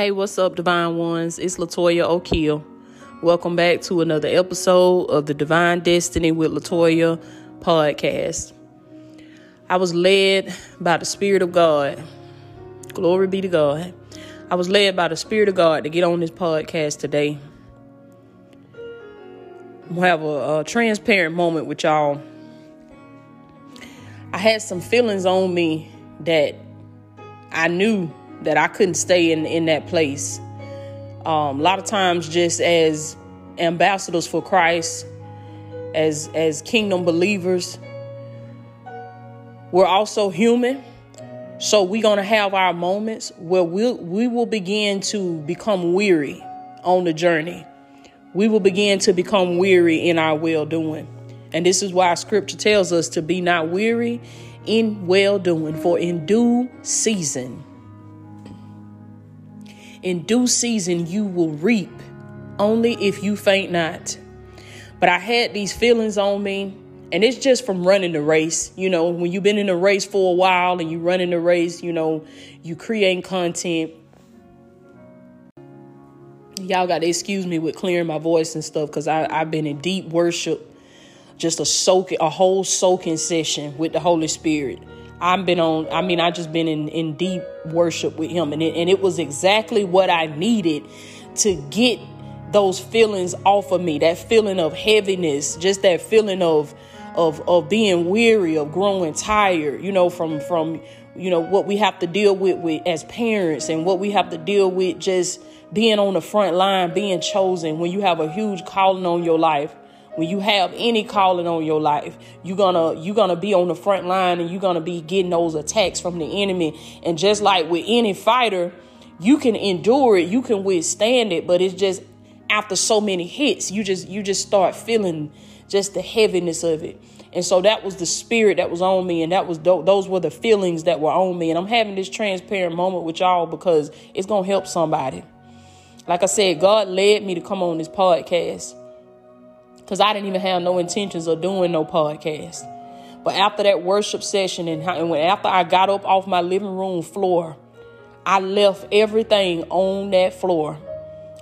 Hey, what's up, Divine Ones? It's Latoya O'Keel. Welcome back to another episode of the Divine Destiny with Latoya podcast. I was led by the Spirit of God. Glory be to God. I was led by the Spirit of God to get on this podcast today. We'll have a, a transparent moment with y'all. I had some feelings on me that I knew that I couldn't stay in, in that place. Um, a lot of times, just as ambassadors for Christ, as as kingdom believers, we're also human. So we're gonna have our moments where we'll, we will begin to become weary on the journey. We will begin to become weary in our well doing. And this is why scripture tells us to be not weary in well doing, for in due season in due season, you will reap only if you faint not. But I had these feelings on me, and it's just from running the race. You know, when you've been in a race for a while and you're running the race, you know, you create content. Y'all got to excuse me with clearing my voice and stuff because I've been in deep worship, just a soaking, a whole soaking session with the Holy Spirit. I've been on, I mean, I just been in, in deep worship with him. And it, and it was exactly what I needed to get those feelings off of me. That feeling of heaviness, just that feeling of, of, of being weary, of growing tired, you know, from, from, you know, what we have to deal with, with as parents and what we have to deal with just being on the front line, being chosen when you have a huge calling on your life when you have any calling on your life you're gonna you're gonna be on the front line and you're gonna be getting those attacks from the enemy. And just like with any fighter you can endure it you can withstand it but it's just after so many hits you just you just start feeling just the heaviness of it. And so that was the spirit that was on me and that was those were the feelings that were on me. And i'm having this transparent moment with y'all because it's gonna help somebody. Like i said god led me to come on this podcast because I didn't even have no intentions of doing no podcast. But after that worship session and, and when after I got up off my living room floor, I left everything on that floor.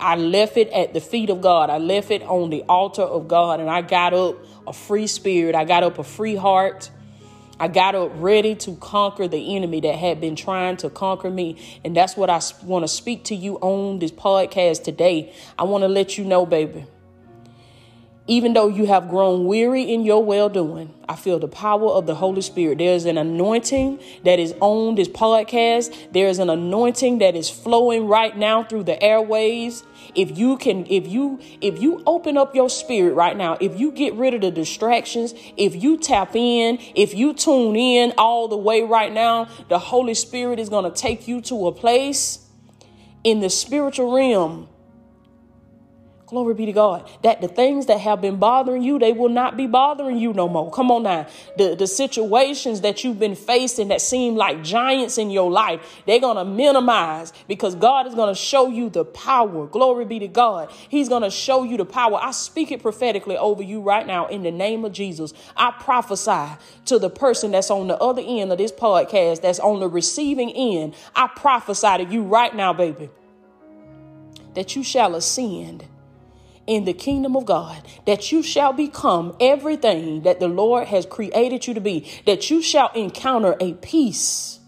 I left it at the feet of God. I left it on the altar of God. And I got up a free spirit. I got up a free heart. I got up ready to conquer the enemy that had been trying to conquer me. And that's what I want to speak to you on this podcast today. I want to let you know, baby, even though you have grown weary in your well doing, I feel the power of the Holy Spirit. There's an anointing that is on this podcast. There's an anointing that is flowing right now through the airwaves. If you can, if you, if you open up your spirit right now, if you get rid of the distractions, if you tap in, if you tune in all the way right now, the Holy Spirit is going to take you to a place in the spiritual realm Glory be to God. That the things that have been bothering you, they will not be bothering you no more. Come on now. The, the situations that you've been facing that seem like giants in your life, they're going to minimize because God is going to show you the power. Glory be to God. He's going to show you the power. I speak it prophetically over you right now in the name of Jesus. I prophesy to the person that's on the other end of this podcast, that's on the receiving end. I prophesy to you right now, baby, that you shall ascend in the kingdom of God, that you shall become everything that the Lord has created you to be, that you shall encounter a peace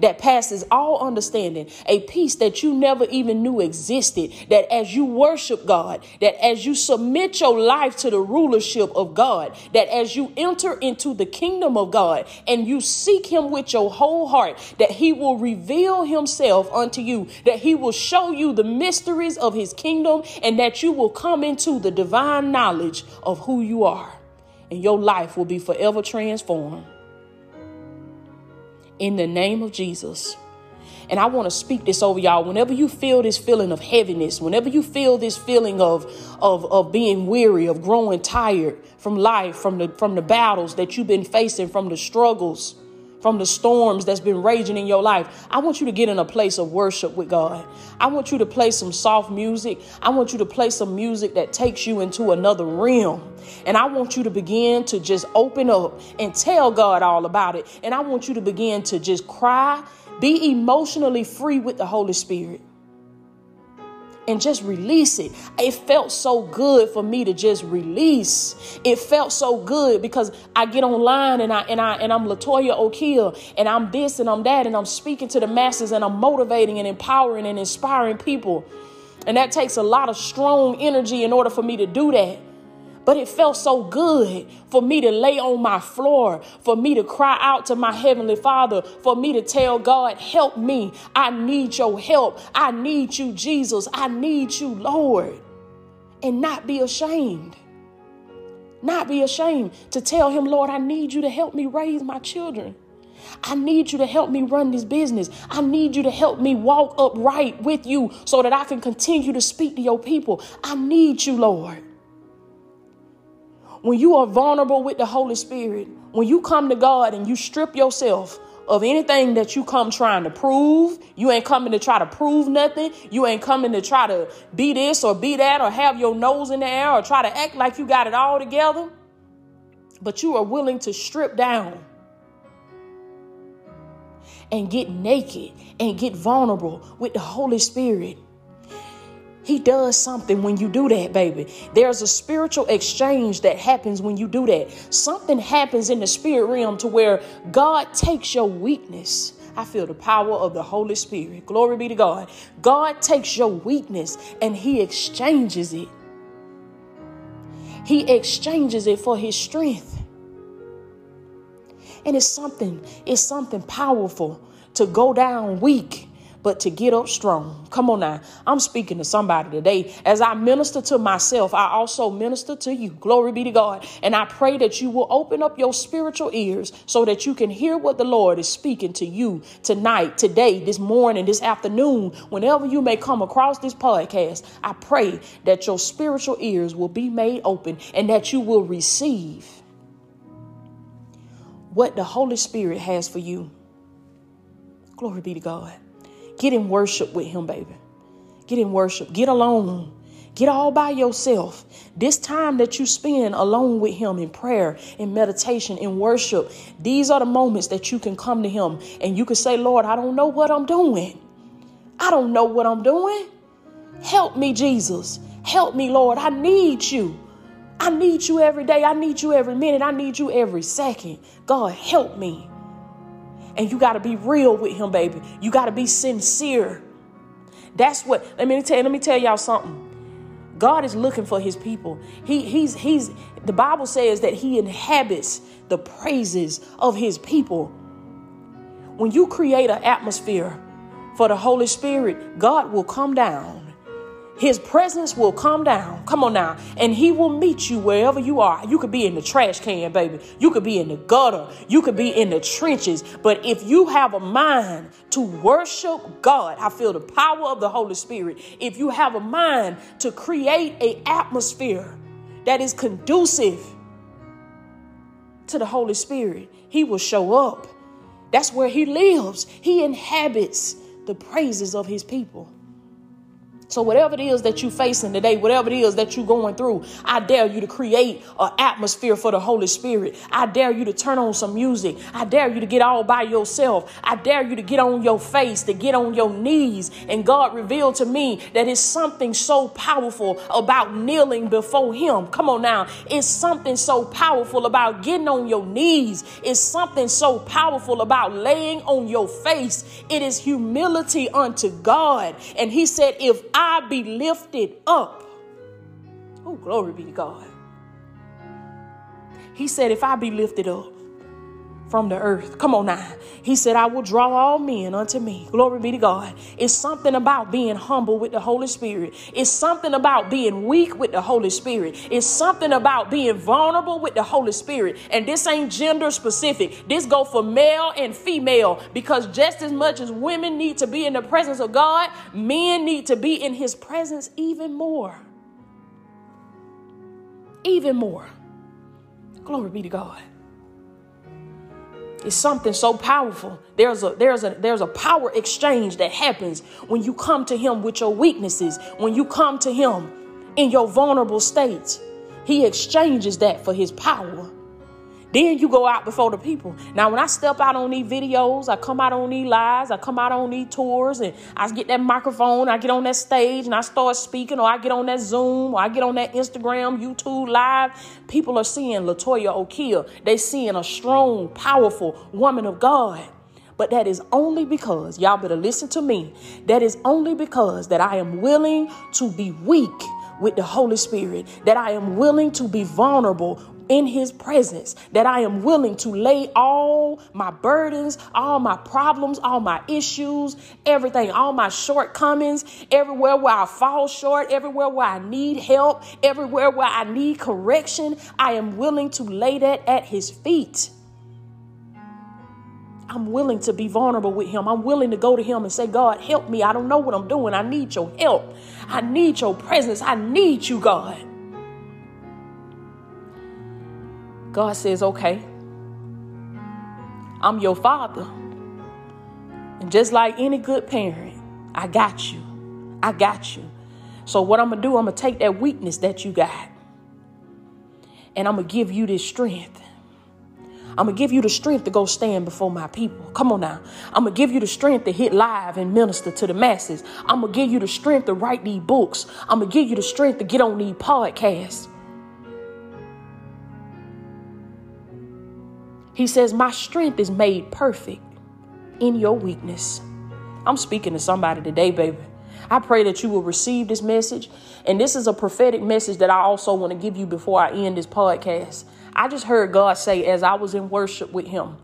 that passes all understanding, a peace that you never even knew existed. That as you worship God, that as you submit your life to the rulership of God, that as you enter into the kingdom of God and you seek Him with your whole heart, that He will reveal Himself unto you, that He will show you the mysteries of His kingdom, and that you will come into the divine knowledge of who you are. And your life will be forever transformed in the name of Jesus. And I want to speak this over y'all. Whenever you feel this feeling of heaviness, whenever you feel this feeling of, of, of being weary, of growing tired from life, from the, from the battles that you've been facing, from the struggles, from the storms that's been raging in your life. I want you to get in a place of worship with God. I want you to play some soft music. I want you to play some music that takes you into another realm. And I want you to begin to just open up and tell God all about it. And I want you to begin to just cry, be emotionally free with the Holy Spirit. And just release it. It felt so good for me to just release. It felt so good because I get online and I and I and I'm Latoya O'Keel and I'm this and I'm that and I'm speaking to the masses and I'm motivating and empowering and inspiring people. And that takes a lot of strong energy in order for me to do that. But it felt so good for me to lay on my floor, for me to cry out to my Heavenly Father, for me to tell God, Help me. I need your help. I need you, Jesus. I need you, Lord. And not be ashamed. Not be ashamed to tell Him, Lord, I need you to help me raise my children. I need you to help me run this business. I need you to help me walk upright with you so that I can continue to speak to your people. I need you, Lord when you are vulnerable with the Holy Spirit, when you come to God and you strip yourself of anything that you come trying to prove, you ain't coming to try to prove nothing. You ain't coming to try to be this or be that or have your nose in the air or try to act like you got it all together. But you are willing to strip down and get naked and get vulnerable with the Holy Spirit he does something when you do that, baby. There's a spiritual exchange that happens when you do that. Something happens in the spirit realm to where God takes your weakness. I feel the power of the Holy Spirit. Glory be to God. God takes your weakness and He exchanges it. He exchanges it for His strength. And it's something, it's something powerful to go down weak but to get up strong. Come on now. I'm speaking to somebody today. As I minister to myself, I also minister to you. Glory be to God. And I pray that you will open up your spiritual ears so that you can hear what the Lord is speaking to you tonight, today, this morning, this afternoon, whenever you may come across this podcast. I pray that your spiritual ears will be made open and that you will receive what the Holy Spirit has for you. Glory be to God. Get in worship with Him, baby. Get in worship. Get alone. Get all by yourself. This time that you spend alone with Him in prayer, in meditation, in worship, these are the moments that you can come to Him and you can say, Lord, I don't know what I'm doing. I don't know what I'm doing. Help me, Jesus. Help me, Lord. I need you. I need you every day. I need you every minute. I need you every second. God, help me. And you got to be real with him, baby. You got to be sincere. That's what let me tell let me tell y'all something. God is looking for his people. He he's he's the Bible says that he inhabits the praises of his people. When you create an atmosphere for the Holy Spirit, God will come down his presence will come down. Come on now. And he will meet you wherever you are. You could be in the trash can, baby. You could be in the gutter. You could be in the trenches. But if you have a mind to worship God, I feel the power of the Holy Spirit. If you have a mind to create a atmosphere that is conducive to the Holy Spirit, he will show up. That's where he lives. He inhabits the praises of his people. So whatever it is that you're facing today, whatever it is that you're going through, I dare you to create an atmosphere for the Holy Spirit. I dare you to turn on some music. I dare you to get all by yourself. I dare you to get on your face, to get on your knees. And God revealed to me that it's something so powerful about kneeling before Him. Come on now. It's something so powerful about getting on your knees. It's something so powerful about laying on your face. It is humility unto God. And He said, if I be lifted up. Oh, glory be to God. He said, If I be lifted up from the earth, come on now. He said, I will draw all men unto me. Glory be to God. It's something about being humble with the Holy Spirit. It's something about being weak with the Holy Spirit. It's something about being vulnerable with the Holy Spirit. And this ain't gender specific. This go for male and female because just as much as women need to be in the presence of God, men need to be in his presence even more. Even more. Glory be to God. It's something so powerful. There's a there's a there's a power exchange that happens when you come to him with your weaknesses, when you come to him in your vulnerable states. He exchanges that for his power. Then you go out before the people. Now, when I step out on these videos, I come out on these lives, I come out on these tours, and I get that microphone, I get on that stage, and I start speaking, or I get on that Zoom, or I get on that Instagram, YouTube live. People are seeing Latoya Okia. They seeing a strong, powerful woman of God. But that is only because, y'all better listen to me, that is only because that I am willing to be weak with the Holy Spirit, that I am willing to be vulnerable in his presence, that I am willing to lay all my burdens, all my problems, all my issues, everything, all my shortcomings, everywhere where I fall short, everywhere where I need help, everywhere where I need correction, I am willing to lay that at his feet. I'm willing to be vulnerable with him. I'm willing to go to him and say, God, help me. I don't know what I'm doing. I need your help. I need your presence. I need you, God. God says, okay, I'm your father. And just like any good parent, I got you. I got you. So, what I'm going to do, I'm going to take that weakness that you got and I'm going to give you this strength. I'm going to give you the strength to go stand before my people. Come on now. I'm going to give you the strength to hit live and minister to the masses. I'm going to give you the strength to write these books. I'm going to give you the strength to get on these podcasts. He says, My strength is made perfect in your weakness. I'm speaking to somebody today, baby. I pray that you will receive this message. And this is a prophetic message that I also want to give you before I end this podcast. I just heard God say, as I was in worship with Him,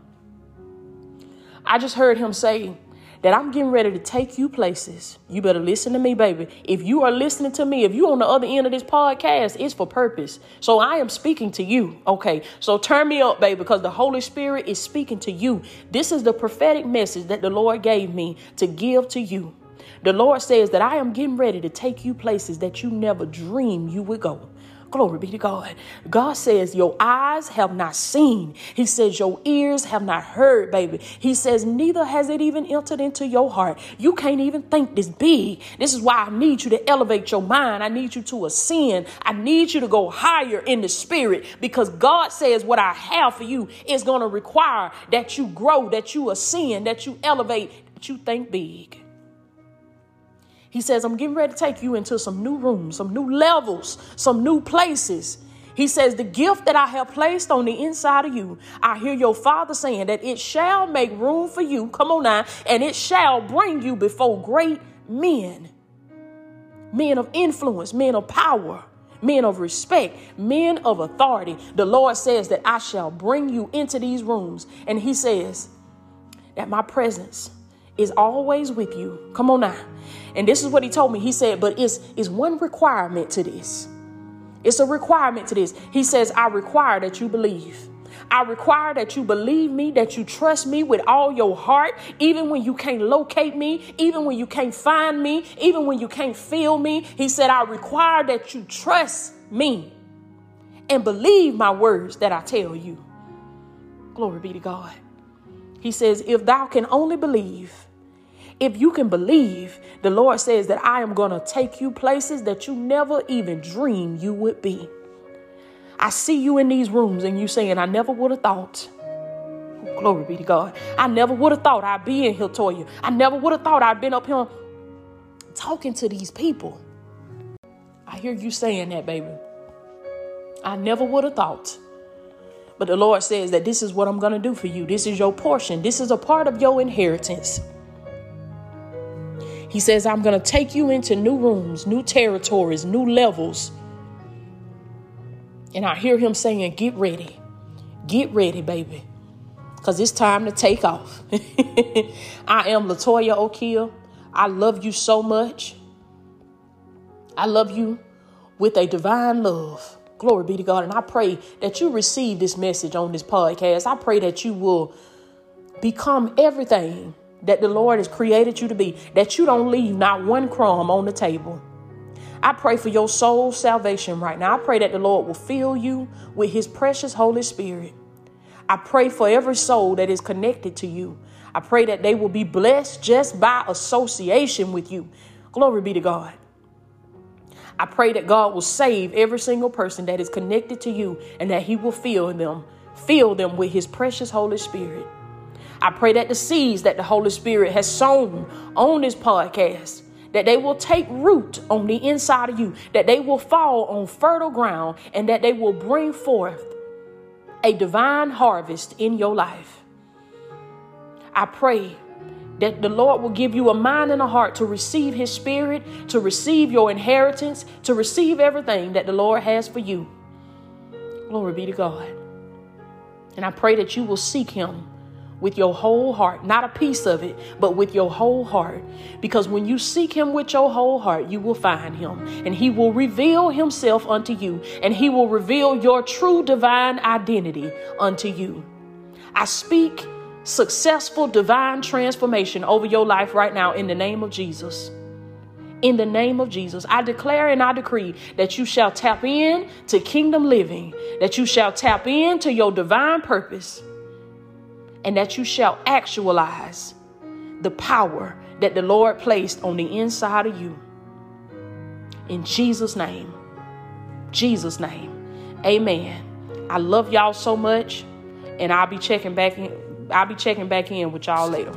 I just heard Him say, that I'm getting ready to take you places. You better listen to me, baby. If you are listening to me, if you're on the other end of this podcast, it's for purpose. So I am speaking to you. Okay. So turn me up, baby, because the Holy Spirit is speaking to you. This is the prophetic message that the Lord gave me to give to you. The Lord says that I am getting ready to take you places that you never dreamed you would go. Glory be to God. God says, Your eyes have not seen. He says, Your ears have not heard, baby. He says, Neither has it even entered into your heart. You can't even think this big. This is why I need you to elevate your mind. I need you to ascend. I need you to go higher in the spirit because God says, What I have for you is going to require that you grow, that you ascend, that you elevate, that you think big. He says, I'm getting ready to take you into some new rooms, some new levels, some new places. He says, The gift that I have placed on the inside of you, I hear your father saying that it shall make room for you. Come on now. And it shall bring you before great men, men of influence, men of power, men of respect, men of authority. The Lord says that I shall bring you into these rooms. And He says that my presence is always with you. Come on now. And this is what he told me. He said, but it's, it's one requirement to this. It's a requirement to this. He says, I require that you believe. I require that you believe me, that you trust me with all your heart, even when you can't locate me, even when you can't find me, even when you can't feel me. He said, I require that you trust me and believe my words that I tell you. Glory be to God. He says, If thou can only believe, if you can believe, the Lord says that I am going to take you places that you never even dreamed you would be. I see you in these rooms and you saying, I never would have thought. glory be to God. I never would have thought I'd be in here, Toya. I never would have thought I'd been up here talking to these people. I hear you saying that, baby. I never would have thought. But the Lord says that this is what I'm going to do for you. This is your portion. This is a part of your inheritance. He says, I'm going to take you into new rooms, new territories, new levels. And I hear him saying, Get ready. Get ready, baby. Because it's time to take off. I am Latoya Okia. I love you so much. I love you with a divine love. Glory be to God. And I pray that you receive this message on this podcast. I pray that you will become everything that the Lord has created you to be, that you don't leave not one crumb on the table. I pray for your soul's salvation right now. I pray that the Lord will fill you with his precious Holy Spirit. I pray for every soul that is connected to you. I pray that they will be blessed just by association with you. Glory be to God. I pray that God will save every single person that is connected to you and that he will fill them Fill them with his precious Holy Spirit. I pray that the seeds that the Holy Spirit has sown on this podcast that they will take root on the inside of you, that they will fall on fertile ground, and that they will bring forth a divine harvest in your life. I pray that the Lord will give you a mind and a heart to receive His Spirit, to receive your inheritance, to receive everything that the Lord has for you. Glory be to God. And I pray that you will seek Him with your whole heart, not a piece of it, but with your whole heart. Because when you seek Him with your whole heart, you will find Him, and He will reveal Himself unto you, and He will reveal your true divine identity unto you. I speak successful divine transformation over your life right now in the name of Jesus. In the name of Jesus, I declare and I decree that you shall tap in to kingdom living, that you shall tap in to your divine purpose and that you shall actualize the power that the Lord placed on the inside of you. In Jesus' name. Jesus' name. Amen. I love y'all so much, and I'll be checking back in. I'll be checking back in with y'all later.